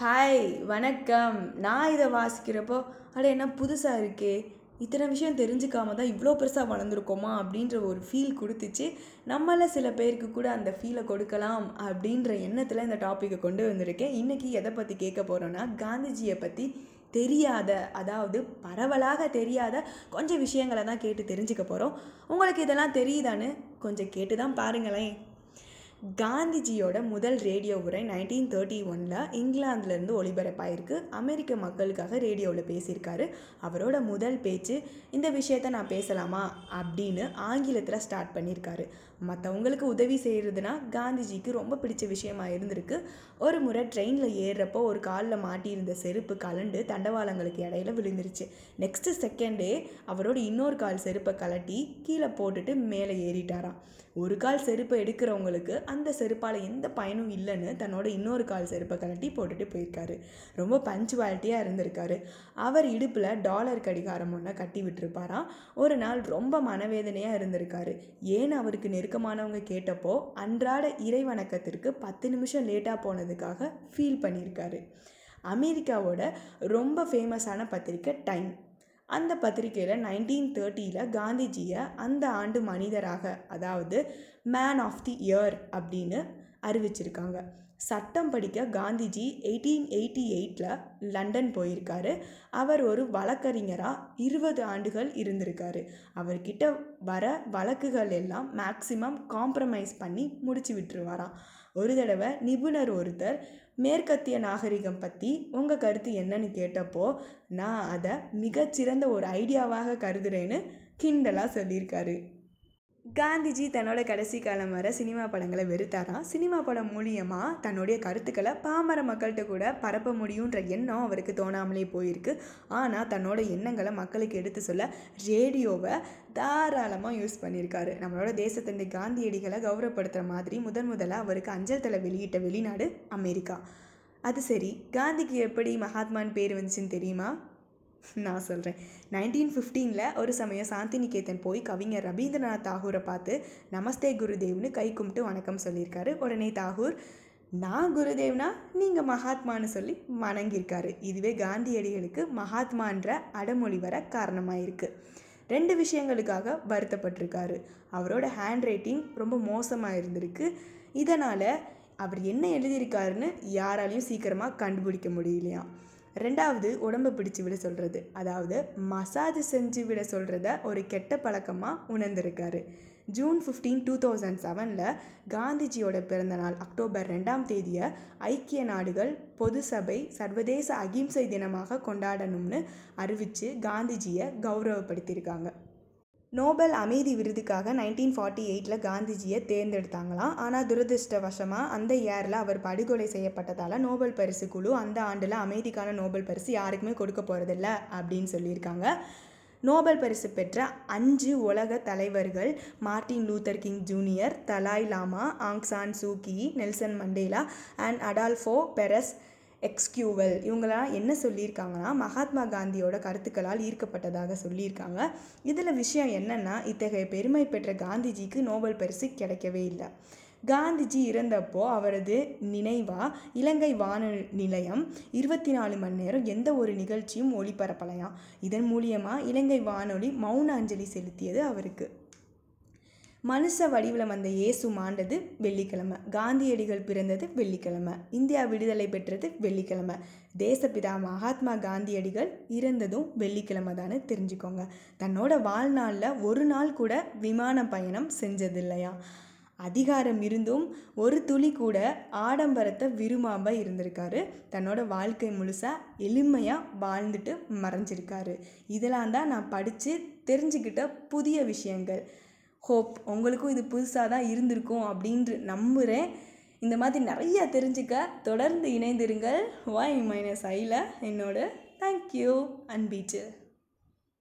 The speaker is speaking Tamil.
ஹாய் வணக்கம். நான் இதை வாசிக்கிறப்போ அட என்ன புதுசாக இருக்கே. இத்தனை விஷயம் தெரிஞ்சுக்காம தான் இவ்வளோ பெருசாக வளர்ந்துருக்கோமா அப்படின்ற ஒரு ஃபீல் கொடுத்துச்சு. நம்மள சில பேருக்கு கூட அந்த ஃபீலை கொடுக்கலாம் அப்படின்ற எண்ணத்தில் இந்த டாப்பிக்கை கொண்டு வந்திருக்கேன். இன்றைக்கி எதை பற்றி கேட்க போகிறோன்னா காந்திஜியை பற்றி தெரியாத அதாவது பரவலாக தெரியாத கொஞ்சம் விஷயங்களை தான் கேட்டு தெரிஞ்சுக்க போகிறோம் உங்களுக்கு இதெல்லாம் தெரியுதான்னு கொஞ்சம் கேட்டு தான் பாருங்களேன். காந்திஜியோட முதல் ரேடியோ உரை நைன்டீன் தேர்ட்டி ஒனில் இங்கிலாந்துலேருந்து ஒளிபரப்பாயிருக்கு. அமெரிக்க மக்களுக்காக ரேடியோவில் பேசியிருக்காரு. அவரோட முதல் பேச்சு இந்த விஷயத்த நான் பேசலாமா? அப்படின்னு ஆங்கிலத்தில் ஸ்டார்ட் பண்ணியிருக்காரு. மற்றவங்களுக்கு உதவி செய்கிறதுனா காந்திஜிக்கு ரொம்ப பிடிச்ச விஷயமா இருந்திருக்கு. ஒரு முறை ட்ரெயினில் ஏறுறப்போ ஒரு காலில் மாட்டியிருந்த செருப்பு கலண்டு தண்டவாளங்களுக்கு இடையில விழுந்துருச்சு. நெக்ஸ்ட்டு செகண்டே அவரோட இன்னொரு கால் செருப்பை கலட்டி கீழே போட்டுட்டு மேலே ஏறிட்டாராம். ஒரு கால் செருப்பை எடுக்கிறவங்களுக்கு அந்த செருப்பால் எந்த பயனும் இல்லைன்னு தன்னோட இன்னொரு கால் செருப்பை கழட்டி போட்டுட்டு போயிருக்காரு. ரொம்ப பஞ்சுவாலிட்டியாக இருந்திருக்காரு. அவர் இடுப்பில் டாலர் கடிகாரம் ஒன்றை கட்டி விட்டுருப்பாராம் ஒரு நாள் ரொம்ப மனவேதனையாக இருந்திருக்காரு. ஏன் அவருக்கு நெருக்கமானவங்க கேட்டப்போ அன்றாட இறை வணக்கத்திற்கு பத்து நிமிஷம் லேட்டாக போனதுக்காக ஃபீல் பண்ணியிருக்காரு. அமெரிக்காவோட ரொம்ப ஃபேமஸான பத்திரிக்கை டைம். அந்த பத்திரிகையில் நைன்டீன் தேர்ட்டியில் காந்திஜியை அந்த ஆண்டு மனிதராக அதாவது மேன் ஆஃப் தி இயர் அப்படின்னு அறிவிச்சிருக்காங்க. சட்டம் படிக்க காந்திஜி எயிட்டீன் எயிட்டி எயிட்டில் லண்டன் போயிருக்காரு. அவர் ஒரு வழக்கறிஞராக இருபது ஆண்டுகள் இருந்திருக்காரு. அவர்கிட்ட வர வழக்குகள் எல்லாம் மேக்சிமம் காம்ப்ரமைஸ் பண்ணி முடிச்சு விட்டுருவாராம். ஒரு தடவை நிபுணர் ஒருத்தர் மேற்கத்திய நாகரிகம் பற்றி உங்கள் கருத்து என்னன்னு கேட்டப்போ நான் அதை மிகச்சிறந்த ஒரு ஐடியாவாக கருதுகிறேன்னு கிண்டலாக சொல்லியிருக்காரு. காந்திஜி தன்னோட கடைசி காலம் வர சினிமா படங்களை வெறுத்தாராம் சினிமா படம் மூலியமாக தன்னுடைய கருத்துக்களை பாமர மக்கள்கிட்ட கூட பரப்ப முடியுன்ற எண்ணம் அவருக்கு தோணாமலே போயிருக்கு. ஆனால் தன்னோட எண்ணங்களை மக்களுக்கு எடுத்து சொல்ல ரேடியோவை தாராளமாக யூஸ் பண்ணியிருக்காரு. நம்மளோட தேசத்தந்தை காந்தியடிகளை கௌரவப்படுத்துகிற மாதிரி முதன் முதலாக அவருக்கு அஞ்சல் தலை வெளியிட்ட வெளிநாடு அமெரிக்கா. அது சரி காந்திக்கு எப்படி மகாத்மான் பேர் வந்துச்சுன்னு தெரியுமா? நான் சொல்கிறேன் நைன்டீன் ஃபிஃப்டீனில் ஒரு சமயம் சாந்தி நிகேதன் போய் கவிஞர் ரவீந்திரநாத் தாகூரை பார்த்து நமஸ்தே குருதேவ்னு கை கும்பிட்டு வணக்கம் சொல்லியிருக்காரு. உடனே தாகூர் நான் குருதேவ்னா நீங்கள் மகாத்மான்னு சொல்லி வணங்கியிருக்காரு. இதுவே காந்தியடிகளுக்கு மகாத்மான்ற அடமொழி வர காரணமாக ரெண்டு விஷயங்களுக்காக வருத்தப்பட்டிருக்காரு. அவரோட ஹேண்ட் ரைட்டிங் ரொம்ப மோசமாக இருந்திருக்கு இதனால் அவர் என்ன எழுதியிருக்காருன்னு யாராலையும் சீக்கிரமாக கண்டுபிடிக்க முடியலையாம். ரெண்டாவது உடம்பு பிடிச்சி விட சொல்கிறது அதாவது மசாஜ் செஞ்சு விட சொல்கிறத ஒரு கெட்ட பழக்கமாக உணர்ந்திருக்காரு. ஜூன் ஃபிஃப்டீன் டூ தௌசண்ட் செவனில் காந்திஜியோட பிறந்தநாள் அக்டோபர் ரெண்டாம் தேதியை ஐக்கிய நாடுகள் பொது சபை சர்வதேச அகிம்சை தினமாக கொண்டாடணும்னு அறிவித்து காந்திஜியை கௌரவப்படுத்தியிருக்காங்க. நோபல் அமைதி விருதுக்காக நைன்டீன் ஃபார்ட்டி எயிட்டில் காந்திஜியை தேர்ந்தெடுத்தாங்களாம். ஆனால் துரதிருஷ்டவசமாக அந்த இயரில் அவர் படுகொலை செய்யப்பட்டதால் நோபல் பரிசு குழு அந்த ஆண்டில் அமைதிக்கான நோபல் பரிசு யாருக்குமே கொடுக்க போகிறதில்ல அப்படின்னு சொல்லியிருக்காங்க. நோபல் பரிசு பெற்ற அஞ்சு உலக தலைவர்கள் Martin Luther King Junior Dalai Lama Aung San Suu Kyi Nelson Mandela and Adolfo Perez Esquivel. இவங்களாம் என்ன சொல்லியிருக்காங்கன்னா மகாத்மா காந்தியோட கருத்துக்களால் ஈர்க்கப்பட்டதாக சொல்லியிருக்காங்க. இதில் விஷயம் என்னென்னா இத்தகைய பெருமை பெற்ற காந்திஜிக்கு நோபல் பரிசு கிடைக்கவே இல்லை. காந்திஜி இறந்தப்போ அவரது நினைவாக இலங்கை வானொலி நிலையம் இருபத்தி நாலு மணி நேரம் எந்த ஒரு நிகழ்ச்சியும் ஒளிபரப்பலையாம். இதன் மூலியமாக இலங்கை வானொலி மௌன அஞ்சலி செலுத்தியது அவருக்கு. மனுஷ வடிவில் வந்த இயேசு மாண்டது வெள்ளிக்கிழமை. காந்தியடிகள் பிறந்தது வெள்ளிக்கிழமை. இந்தியா விடுதலை பெற்றது வெள்ளிக்கிழமை. தேசப்பிதா மகாத்மா காந்தியடிகள் இறந்ததும் வெள்ளிக்கிழமை தானே தெரிஞ்சுக்கோங்க. தன்னோட வாழ்நாளில் ஒரு நாள் கூட விமான பயணம் செஞ்சதில்லையா? அதிகாரம் இருந்தும் ஒரு துளி கூட ஆடம்பரத்தை விரும்பாமல் இருந்திருக்காரு. தன்னோட வாழ்க்கை முழுசாக எளிமையாக வாழ்ந்துட்டு மறைஞ்சிருக்காரு. இதெல்லாம் தான் நான் படித்து தெரிஞ்சுக்கிட்ட புதிய விஷயங்கள். ஹோப் உங்களுக்கும் இது புதுசாக தான் இருந்திருக்கும் அப்படின்ட்டு நம்புகிறேன் இந்த மாதிரி நிறையா தெரிஞ்சுக்க தொடர்ந்து இணைந்திருங்கள். வாய் மைனஸ் ஐயில் என்னோட தேங்க்யூ அன்பீச்சு.